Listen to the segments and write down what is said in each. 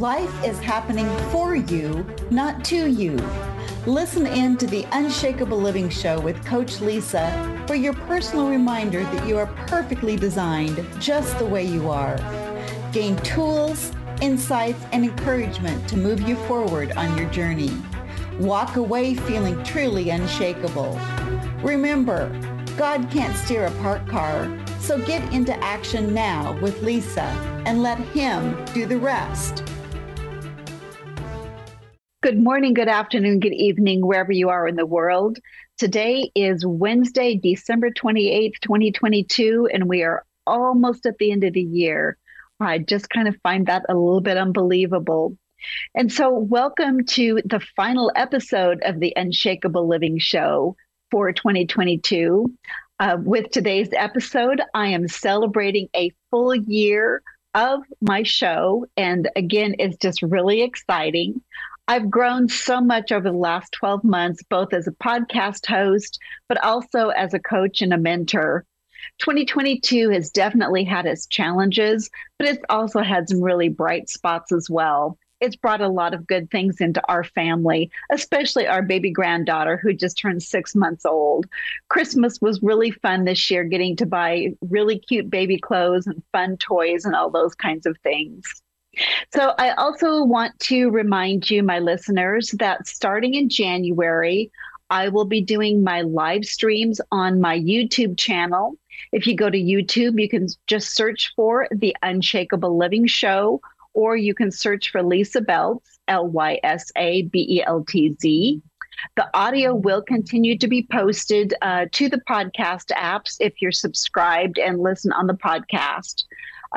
Life is happening for you, not to you. Listen in to the Unshakable Living Show with Coach Lysa for your personal reminder that you are perfectly designed just the way you are. Gain tools, insights, and encouragement to move you forward on your journey. Walk away feeling truly unshakable. Remember, God can't steer a parked car, so get into action now with Lysa and let Him do the rest. Good morning, good afternoon, good evening, wherever you are in the world. Today is Wednesday, December 28th, 2022, and we are almost at the end of the year. I just kind of find that a little bit unbelievable. And so, welcome to the final episode of the Unshakable Living Show for 2022. Uh, with today's episode, I am celebrating a full year of my show. And again, it's just really exciting. I've grown so much over the last 12 months, both as a podcast host, but also as a coach and a mentor. 2022 has definitely had its challenges, but it's also had some really bright spots as well. It's brought a lot of good things into our family, especially our baby granddaughter who just turned six months old. Christmas was really fun this year, getting to buy really cute baby clothes and fun toys and all those kinds of things. So, I also want to remind you, my listeners, that starting in January, I will be doing my live streams on my YouTube channel. If you go to YouTube, you can just search for the Unshakable Living Show, or you can search for Lysa Beltz, L Y S A B E L T Z. The audio will continue to be posted uh, to the podcast apps if you're subscribed and listen on the podcast.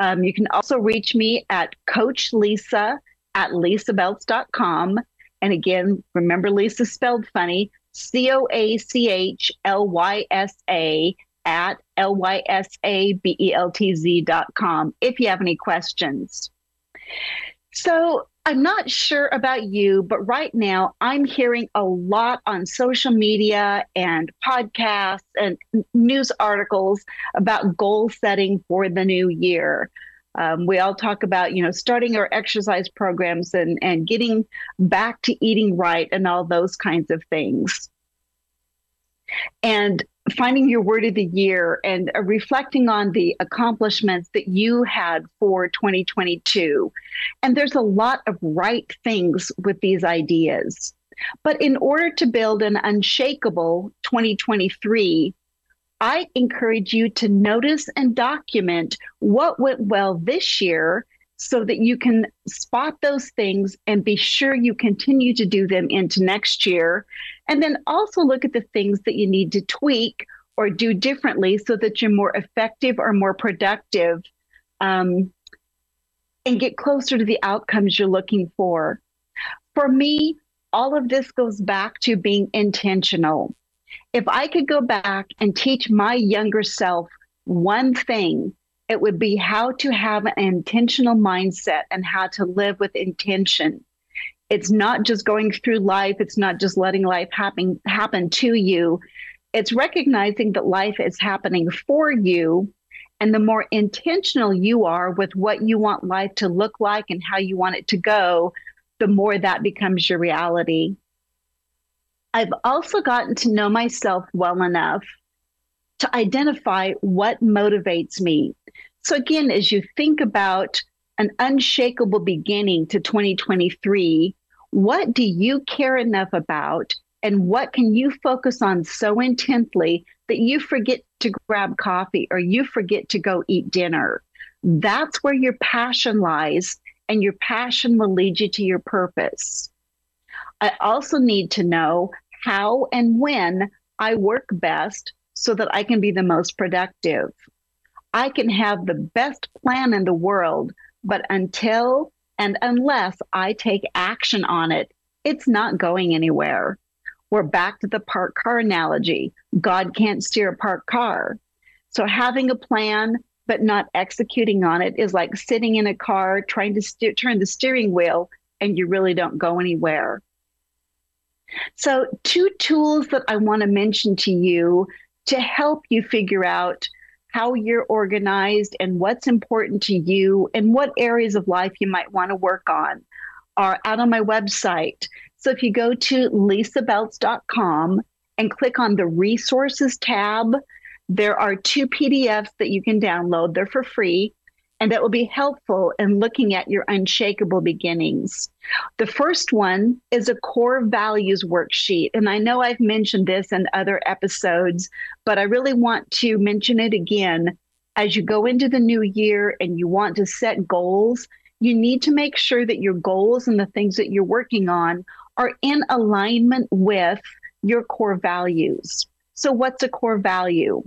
Um, you can also reach me at Coach Lysa at lysabeltz.com. And again, remember Lysa spelled funny C O A C H L Y S A at L Y S A B E L T Z dot com if you have any questions. So I'm not sure about you, but right now I'm hearing a lot on social media and podcasts and news articles about goal setting for the new year. Um, we all talk about, you know, starting our exercise programs and, and getting back to eating right and all those kinds of things. And finding your word of the year and uh, reflecting on the accomplishments that you had for 2022. And there's a lot of right things with these ideas. But in order to build an unshakable 2023, I encourage you to notice and document what went well this year so that you can spot those things and be sure you continue to do them into next year. And then also look at the things that you need to tweak or do differently so that you're more effective or more productive um, and get closer to the outcomes you're looking for. For me, all of this goes back to being intentional. If I could go back and teach my younger self one thing, it would be how to have an intentional mindset and how to live with intention. It's not just going through life, it's not just letting life happen happen to you. It's recognizing that life is happening for you and the more intentional you are with what you want life to look like and how you want it to go, the more that becomes your reality. I've also gotten to know myself well enough to identify what motivates me. So, again, as you think about an unshakable beginning to 2023, what do you care enough about? And what can you focus on so intently that you forget to grab coffee or you forget to go eat dinner? That's where your passion lies, and your passion will lead you to your purpose. I also need to know how and when I work best so that I can be the most productive. I can have the best plan in the world, but until and unless I take action on it, it's not going anywhere. We're back to the parked car analogy. God can't steer a parked car. So having a plan but not executing on it is like sitting in a car trying to steer, turn the steering wheel and you really don't go anywhere. So, two tools that I want to mention to you to help you figure out how you're organized and what's important to you and what areas of life you might want to work on. are out on my website. So if you go to lysabeltz.com and click on the resources tab, there are two PDFs that you can download. They're for free and that will be helpful in looking at your unshakable beginnings. The first one is a core values worksheet. And I know I've mentioned this in other episodes, but I really want to mention it again. As you go into the new year and you want to set goals, you need to make sure that your goals and the things that you're working on are in alignment with your core values. So, what's a core value?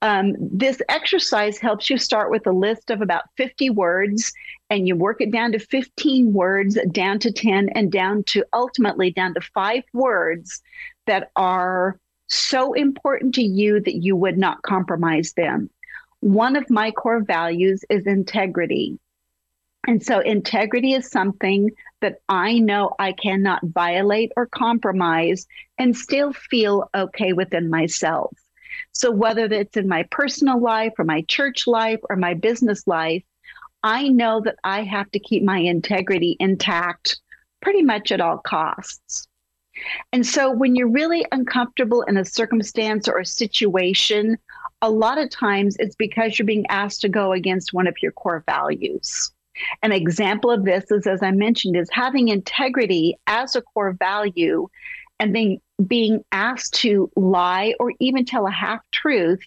Um, this exercise helps you start with a list of about 50 words and you work it down to 15 words, down to 10, and down to ultimately down to five words that are so important to you that you would not compromise them. One of my core values is integrity. And so, integrity is something that I know I cannot violate or compromise and still feel okay within myself. So, whether it's in my personal life or my church life or my business life, I know that I have to keep my integrity intact pretty much at all costs. And so, when you're really uncomfortable in a circumstance or a situation, a lot of times it's because you're being asked to go against one of your core values. An example of this is, as I mentioned, is having integrity as a core value and then being asked to lie or even tell a half truth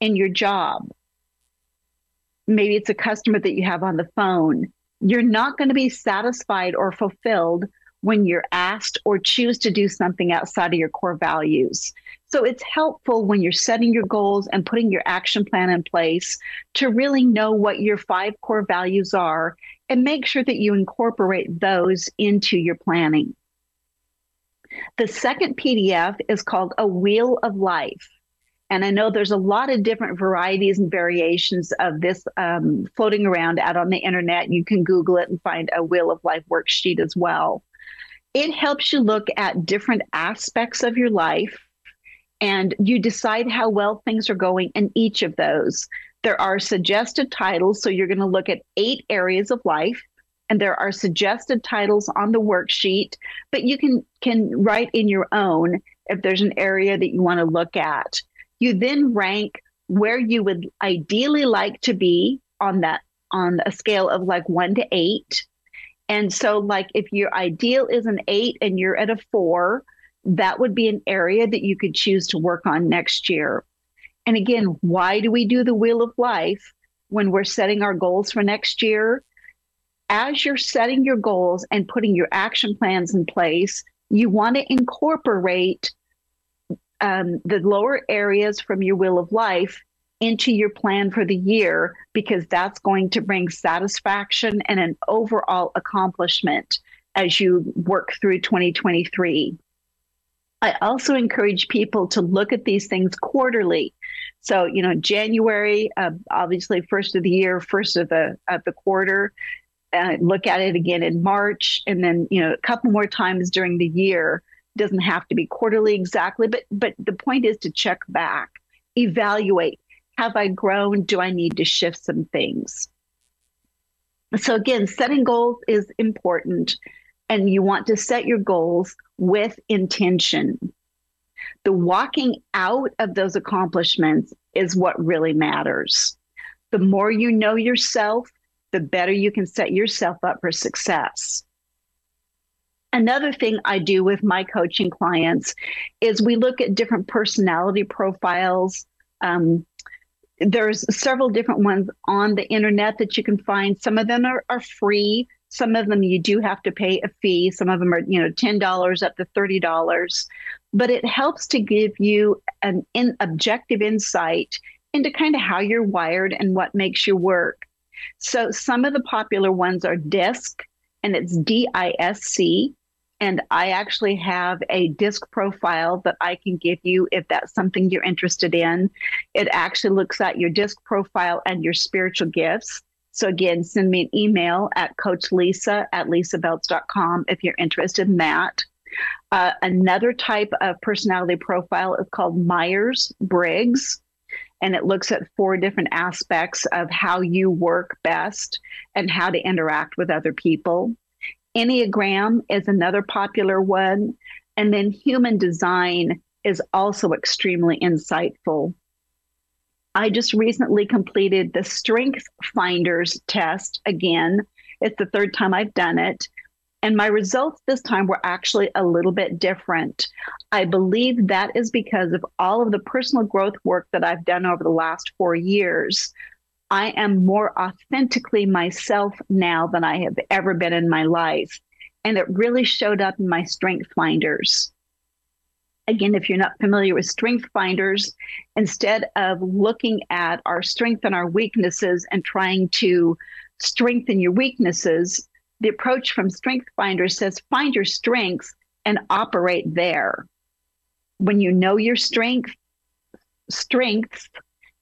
in your job. Maybe it's a customer that you have on the phone. You're not going to be satisfied or fulfilled when you're asked or choose to do something outside of your core values. So it's helpful when you're setting your goals and putting your action plan in place to really know what your five core values are and make sure that you incorporate those into your planning. The second PDF is called A Wheel of Life. And I know there's a lot of different varieties and variations of this um, floating around out on the internet. You can Google it and find a Wheel of Life worksheet as well. It helps you look at different aspects of your life and you decide how well things are going in each of those. There are suggested titles. So you're going to look at eight areas of life and there are suggested titles on the worksheet, but you can can write in your own if there's an area that you want to look at. You then rank where you would ideally like to be on that on a scale of like 1 to 8. And so like if your ideal is an 8 and you're at a 4, that would be an area that you could choose to work on next year. And again, why do we do the wheel of life when we're setting our goals for next year? As you're setting your goals and putting your action plans in place, you want to incorporate um, the lower areas from your wheel of life into your plan for the year because that's going to bring satisfaction and an overall accomplishment as you work through 2023. I also encourage people to look at these things quarterly. So, you know, January, uh, obviously, first of the year, first of the of the quarter, uh, look at it again in March, and then you know a couple more times during the year. Doesn't have to be quarterly exactly, but but the point is to check back, evaluate. Have I grown? Do I need to shift some things? So again, setting goals is important, and you want to set your goals with intention. The walking out of those accomplishments is what really matters. The more you know yourself, the better you can set yourself up for success. Another thing I do with my coaching clients is we look at different personality profiles. Um, there's several different ones on the internet that you can find. Some of them are, are free. Some of them you do have to pay a fee. Some of them are, you know, ten dollars up to thirty dollars. But it helps to give you an in objective insight into kind of how you're wired and what makes you work. So some of the popular ones are DISC, and it's D I S C. And I actually have a DISC profile that I can give you if that's something you're interested in. It actually looks at your DISC profile and your spiritual gifts. So again, send me an email at Coach Lysa at lysabeltz.com if you're interested in that. Uh, another type of personality profile is called Myers Briggs and it looks at four different aspects of how you work best and how to interact with other people. Enneagram is another popular one. And then human design is also extremely insightful. I just recently completed the Strength Finders test again. It's the third time I've done it. And my results this time were actually a little bit different. I believe that is because of all of the personal growth work that I've done over the last four years. I am more authentically myself now than I have ever been in my life. And it really showed up in my strength finders. Again, if you're not familiar with strength finders, instead of looking at our strength and our weaknesses and trying to strengthen your weaknesses, the approach from Strength Finder says find your strengths and operate there. When you know your strength, strengths,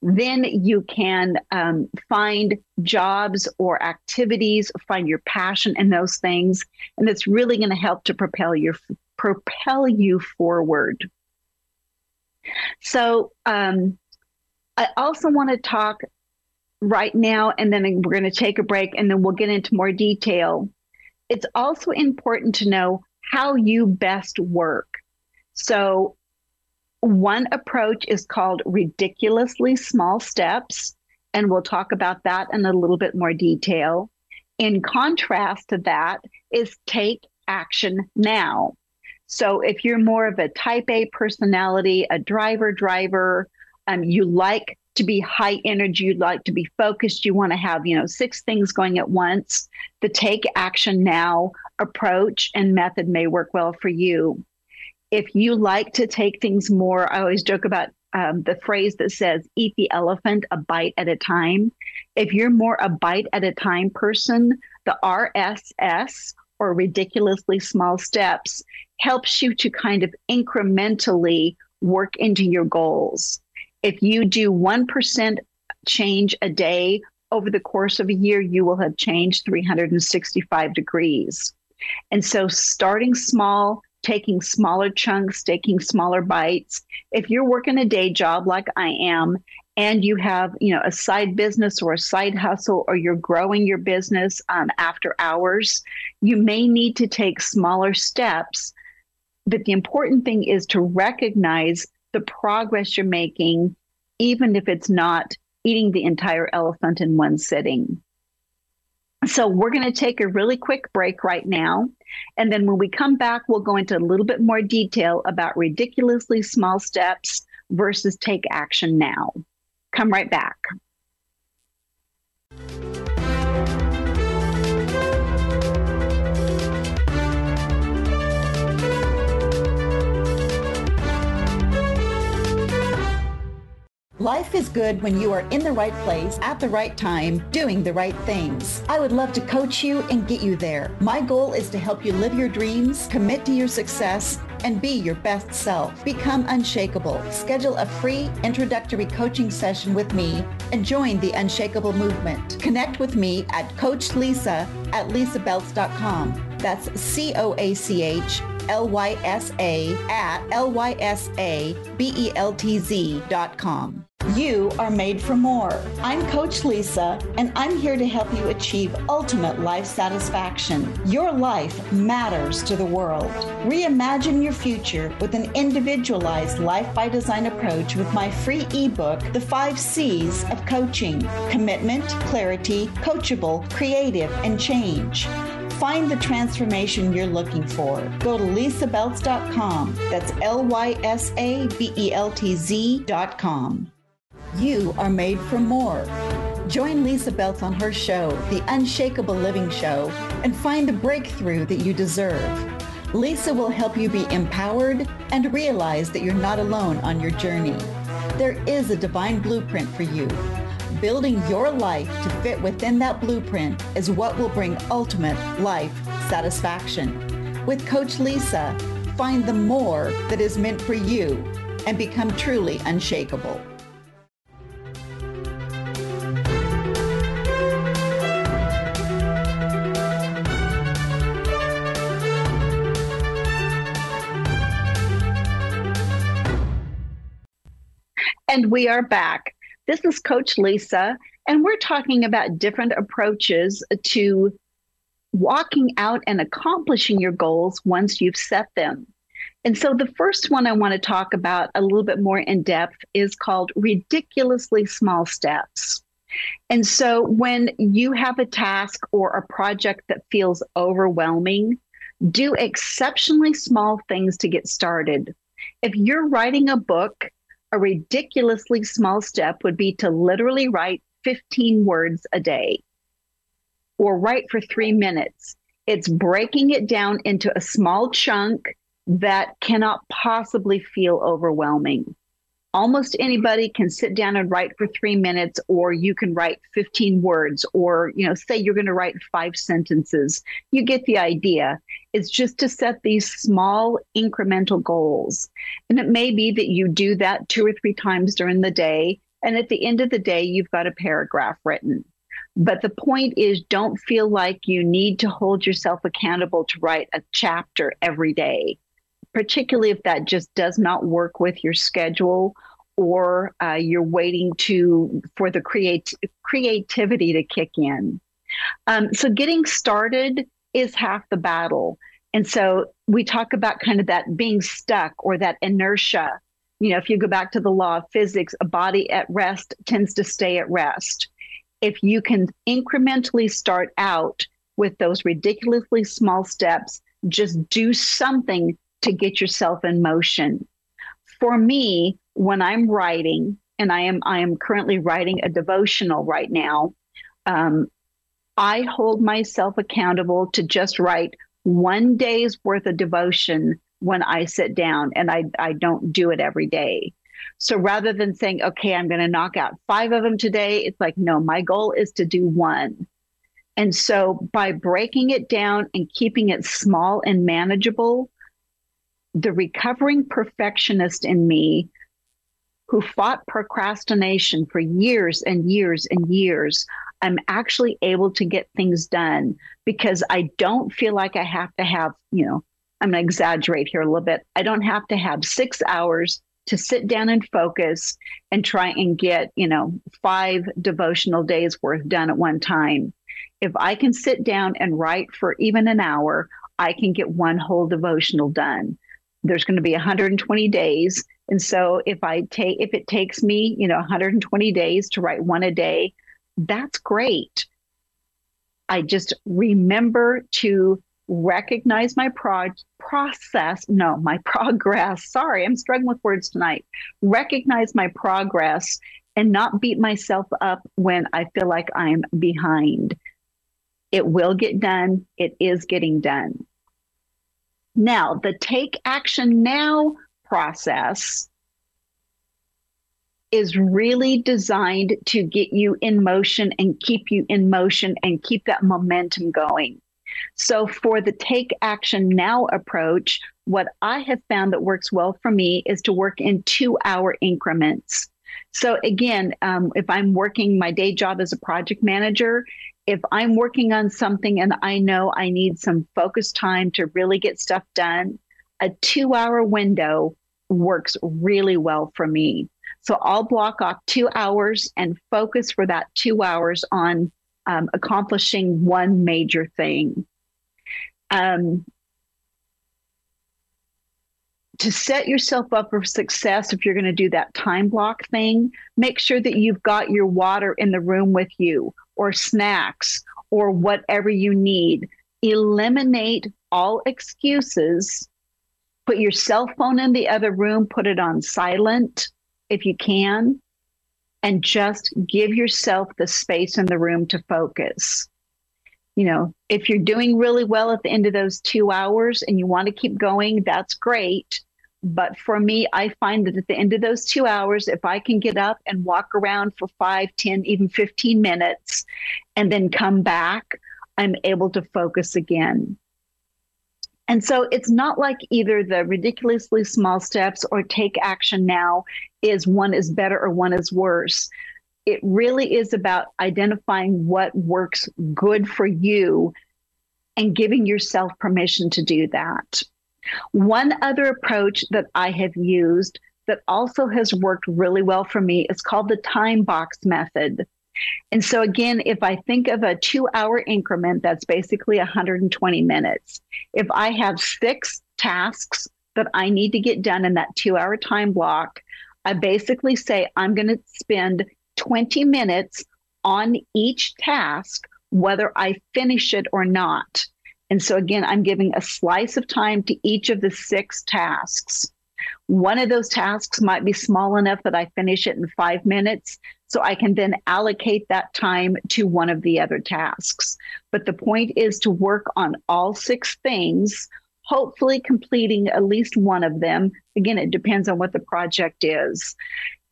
then you can um, find jobs or activities, find your passion in those things, and it's really going to help to propel your propel you forward. So, um, I also want to talk right now, and then we're going to take a break and then we'll get into more detail. It's also important to know how you best work. So, one approach is called ridiculously small steps, and we'll talk about that in a little bit more detail. In contrast to that is take action now. So, if you're more of a type A personality, a driver, driver, um, you like to be high energy, you'd like to be focused, you want to have, you know, six things going at once, the take action now approach and method may work well for you. If you like to take things more, I always joke about um, the phrase that says, eat the elephant a bite at a time. If you're more a bite at a time person, the RSS or ridiculously small steps helps you to kind of incrementally work into your goals if you do 1% change a day over the course of a year, you will have changed 365 degrees. And so, starting small, taking smaller chunks, taking smaller bites. If you're working a day job like I am, and you have you know a side business or a side hustle or you're growing your business um, after hours you may need to take smaller steps but the important thing is to recognize the progress you're making, even if it's not eating the entire elephant in one sitting. So, we're going to take a really quick break right now. And then when we come back, we'll go into a little bit more detail about ridiculously small steps versus take action now. Come right back. Life is good when you are in the right place at the right time, doing the right things. I would love to coach you and get you there. My goal is to help you live your dreams, commit to your success, and be your best self. Become unshakable. Schedule a free introductory coaching session with me and join the Unshakable movement. Connect with me at Coach Lysa at lysabeltz.com. That's C O A C H L Y S A at L Y S A B E L T Z dot com. You are made for more. I'm Coach Lysa, and I'm here to help you achieve ultimate life satisfaction. Your life matters to the world. Reimagine your future with an individualized life by design approach with my free ebook, The Five C's of Coaching Commitment, Clarity, Coachable, Creative, and Change. Find the transformation you're looking for. Go to lysabeltz.com. That's L Y S A B E L T Z.com. You are made for more. Join Lysa Beltz on her show, The Unshakable Living Show, and find the breakthrough that you deserve. Lysa will help you be empowered and realize that you're not alone on your journey. There is a divine blueprint for you. Building your life to fit within that blueprint is what will bring ultimate life satisfaction. With Coach Lysa, find the more that is meant for you and become truly unshakable. We are back. This is Coach Lysa, and we're talking about different approaches to walking out and accomplishing your goals once you've set them. And so the first one I want to talk about a little bit more in depth is called ridiculously small steps. And so when you have a task or a project that feels overwhelming, do exceptionally small things to get started. If you're writing a book, a ridiculously small step would be to literally write 15 words a day or write for three minutes. It's breaking it down into a small chunk that cannot possibly feel overwhelming almost anybody can sit down and write for three minutes or you can write 15 words or you know say you're going to write five sentences. You get the idea. It's just to set these small incremental goals. And it may be that you do that two or three times during the day and at the end of the day you've got a paragraph written. But the point is don't feel like you need to hold yourself accountable to write a chapter every day particularly if that just does not work with your schedule or uh, you're waiting to for the create creativity to kick in. Um, so getting started is half the battle. And so we talk about kind of that being stuck or that inertia. You know, if you go back to the law of physics, a body at rest tends to stay at rest. If you can incrementally start out with those ridiculously small steps, just do something to get yourself in motion. For me, when I'm writing, and I am I am currently writing a devotional right now, um, I hold myself accountable to just write one day's worth of devotion when I sit down, and I I don't do it every day. So rather than saying, okay, I'm going to knock out five of them today, it's like, no, my goal is to do one. And so by breaking it down and keeping it small and manageable, the recovering perfectionist in me who fought procrastination for years and years and years, I'm actually able to get things done because I don't feel like I have to have, you know, I'm going to exaggerate here a little bit. I don't have to have six hours to sit down and focus and try and get, you know, five devotional days worth done at one time. If I can sit down and write for even an hour, I can get one whole devotional done there's going to be 120 days. And so if i take if it takes me you know 120 days to write one a day that's great. I just remember to recognize my pro- process no my progress. Sorry i'm struggling with words tonight. Recognize my progress and not beat myself up when i feel like i'm behind. It will get done. It is getting done now, the take action now process is really designed to get you in motion and keep you in motion and keep that momentum going. So, for the take action now approach, what I have found that works well for me is to work in two hour increments. So, again, um, if I'm working my day job as a project manager, if I'm working on something and I know I need some focused time to really get stuff done, a two hour window works really well for me. So I'll block off two hours and focus for that two hours on um, accomplishing one major thing. Um, to set yourself up for success, if you're going to do that time block thing, make sure that you've got your water in the room with you or snacks or whatever you need. Eliminate all excuses. Put your cell phone in the other room, put it on silent if you can, and just give yourself the space in the room to focus. You know, if you're doing really well at the end of those two hours and you want to keep going, that's great. But for me, I find that at the end of those two hours, if I can get up and walk around for five, ten, even 15 minutes and then come back, I'm able to focus again. And so it's not like either the ridiculously small steps or take action now is one is better or one is worse. It really is about identifying what works good for you and giving yourself permission to do that. One other approach that I have used that also has worked really well for me is called the time box method. And so, again, if I think of a two hour increment, that's basically 120 minutes. If I have six tasks that I need to get done in that two hour time block, I basically say I'm going to spend 20 minutes on each task, whether I finish it or not. And so, again, I'm giving a slice of time to each of the six tasks. One of those tasks might be small enough that I finish it in five minutes. So I can then allocate that time to one of the other tasks. But the point is to work on all six things, hopefully completing at least one of them. Again, it depends on what the project is.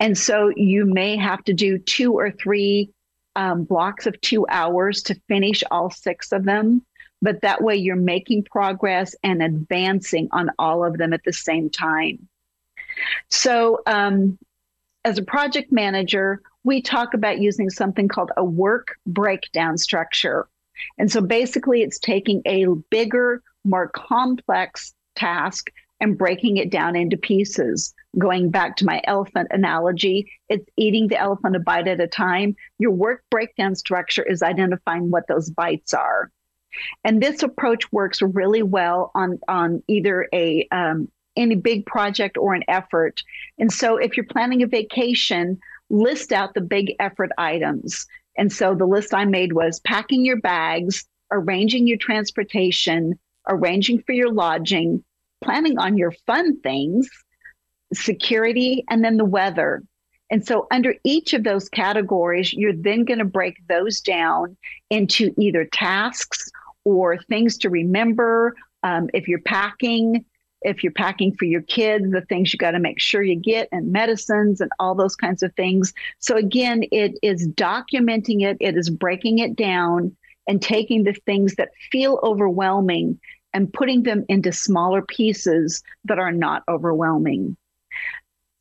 And so you may have to do two or three um, blocks of two hours to finish all six of them. But that way you're making progress and advancing on all of them at the same time. So, um, as a project manager, we talk about using something called a work breakdown structure. And so basically, it's taking a bigger, more complex task and breaking it down into pieces. Going back to my elephant analogy, it's eating the elephant a bite at a time. Your work breakdown structure is identifying what those bites are. And this approach works really well on, on either a um, any big project or an effort. And so if you're planning a vacation, list out the big effort items. And so the list I made was packing your bags, arranging your transportation, arranging for your lodging, planning on your fun things, security, and then the weather. And so, under each of those categories, you're then going to break those down into either tasks or things to remember. Um, if you're packing, if you're packing for your kids, the things you got to make sure you get and medicines and all those kinds of things. So again, it is documenting it, it is breaking it down and taking the things that feel overwhelming and putting them into smaller pieces that are not overwhelming.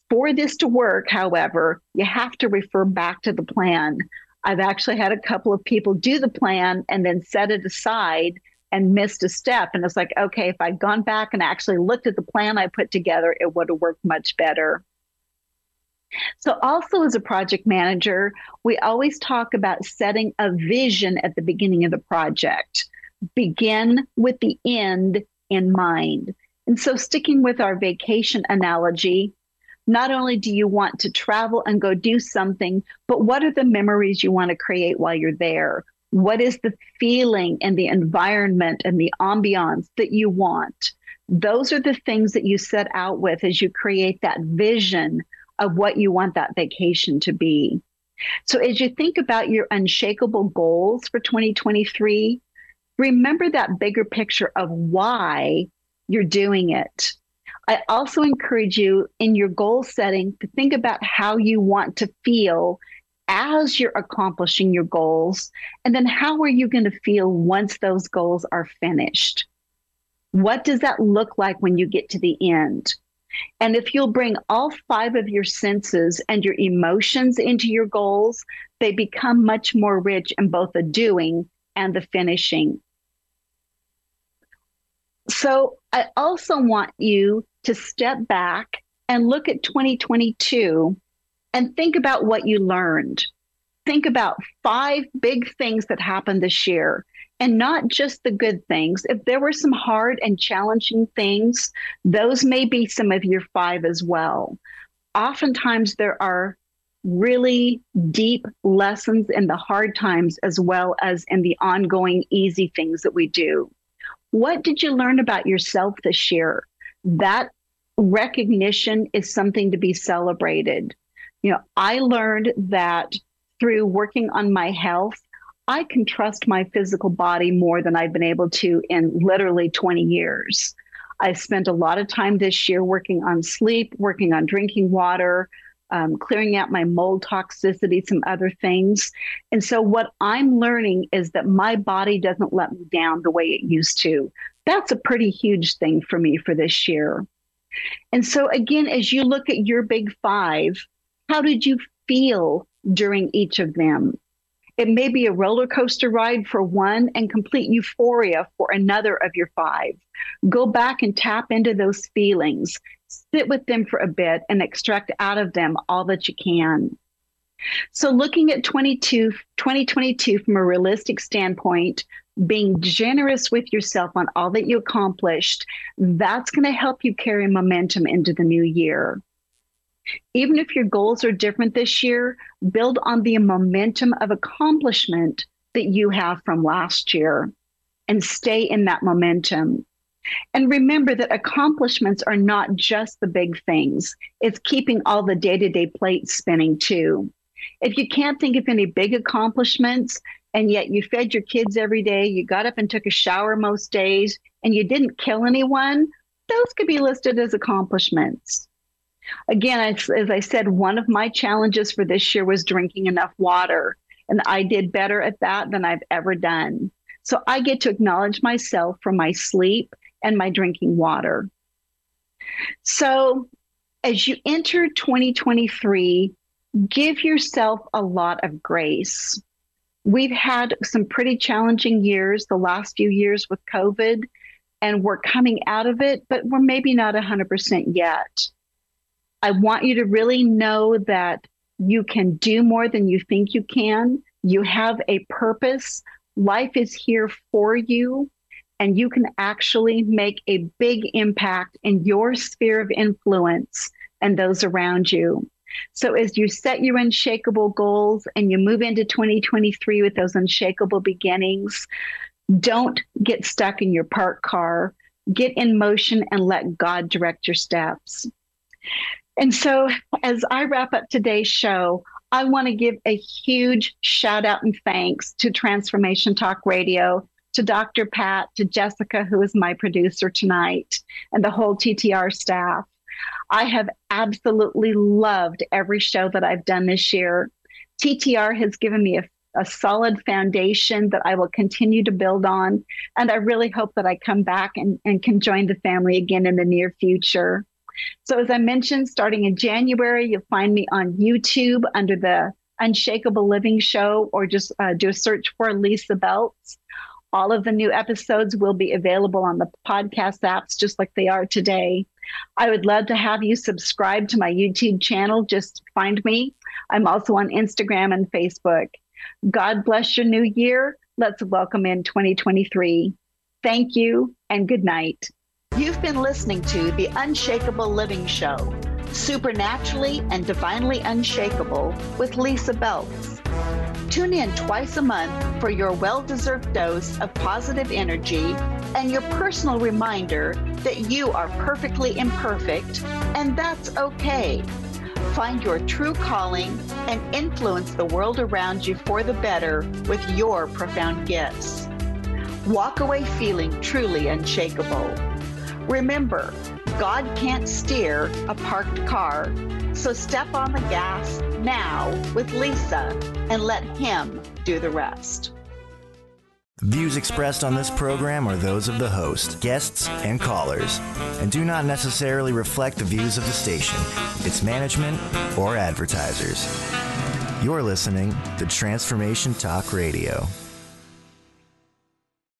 For this to work, however, you have to refer back to the plan. I've actually had a couple of people do the plan and then set it aside and missed a step. And it's like, okay, if I'd gone back and actually looked at the plan I put together, it would have worked much better. So, also as a project manager, we always talk about setting a vision at the beginning of the project. Begin with the end in mind. And so, sticking with our vacation analogy, not only do you want to travel and go do something, but what are the memories you want to create while you're there? What is the feeling and the environment and the ambiance that you want? Those are the things that you set out with as you create that vision of what you want that vacation to be. So, as you think about your unshakable goals for 2023, remember that bigger picture of why you're doing it. I also encourage you in your goal setting to think about how you want to feel as you're accomplishing your goals? And then how are you going to feel once those goals are finished? What does that look like when you get to the end? And if you'll bring all five of your senses and your emotions into your goals, they become much more rich in both the doing and the finishing. So I also want you to step back and look at 2022 and think about what you learned. Think about five big things that happened this year and not just the good things. If there were some hard and challenging things, those may be some of your five as well. Oftentimes, there are really deep lessons in the hard times as well as in the ongoing easy things that we do. What did you learn about yourself this year? That recognition is something to be celebrated. You know, I learned that through working on my health, I can trust my physical body more than I've been able to in literally 20 years. I spent a lot of time this year working on sleep, working on drinking water, um, clearing out my mold toxicity, some other things. And so, what I'm learning is that my body doesn't let me down the way it used to. That's a pretty huge thing for me for this year. And so, again, as you look at your big five, how did you feel during each of them? It may be a roller coaster ride for one and complete euphoria for another of your five. Go back and tap into those feelings. Sit with them for a bit and extract out of them all that you can. So, looking at 22, 2022 from a realistic standpoint, being generous with yourself on all that you accomplished, that's going to help you carry momentum into the new year. Even if your goals are different this year, build on the momentum of accomplishment that you have from last year and stay in that momentum. And remember that accomplishments are not just the big things, it's keeping all the day to day plates spinning too. If you can't think of any big accomplishments, and yet you fed your kids every day, you got up and took a shower most days, and you didn't kill anyone, those could be listed as accomplishments. Again, as, as I said, one of my challenges for this year was drinking enough water, and I did better at that than I've ever done. So I get to acknowledge myself for my sleep and my drinking water. So as you enter 2023, give yourself a lot of grace. We've had some pretty challenging years the last few years with COVID, and we're coming out of it, but we're maybe not 100% yet. I want you to really know that you can do more than you think you can. You have a purpose. Life is here for you, and you can actually make a big impact in your sphere of influence and those around you. So as you set your unshakable goals and you move into 2023 with those unshakable beginnings, don't get stuck in your parked car. Get in motion and let God direct your steps. And so, as I wrap up today's show, I want to give a huge shout out and thanks to Transformation Talk Radio, to Dr. Pat, to Jessica, who is my producer tonight, and the whole TTR staff. I have absolutely loved every show that I've done this year. TTR has given me a, a solid foundation that I will continue to build on. And I really hope that I come back and, and can join the family again in the near future. So, as I mentioned, starting in January, you'll find me on YouTube under the Unshakable Living Show, or just uh, do a search for Lysa Beltz. All of the new episodes will be available on the podcast apps, just like they are today. I would love to have you subscribe to my YouTube channel. Just find me. I'm also on Instagram and Facebook. God bless your new year. Let's welcome in 2023. Thank you and good night. You've been listening to the Unshakable Living Show, supernaturally and divinely unshakable with Lysa Beltz. Tune in twice a month for your well deserved dose of positive energy and your personal reminder that you are perfectly imperfect and that's okay. Find your true calling and influence the world around you for the better with your profound gifts. Walk away feeling truly unshakable. Remember, God can't steer a parked car, so step on the gas now with Lysa and let Him do the rest. Views expressed on this program are those of the host, guests, and callers, and do not necessarily reflect the views of the station, its management, or advertisers. You're listening to Transformation Talk Radio.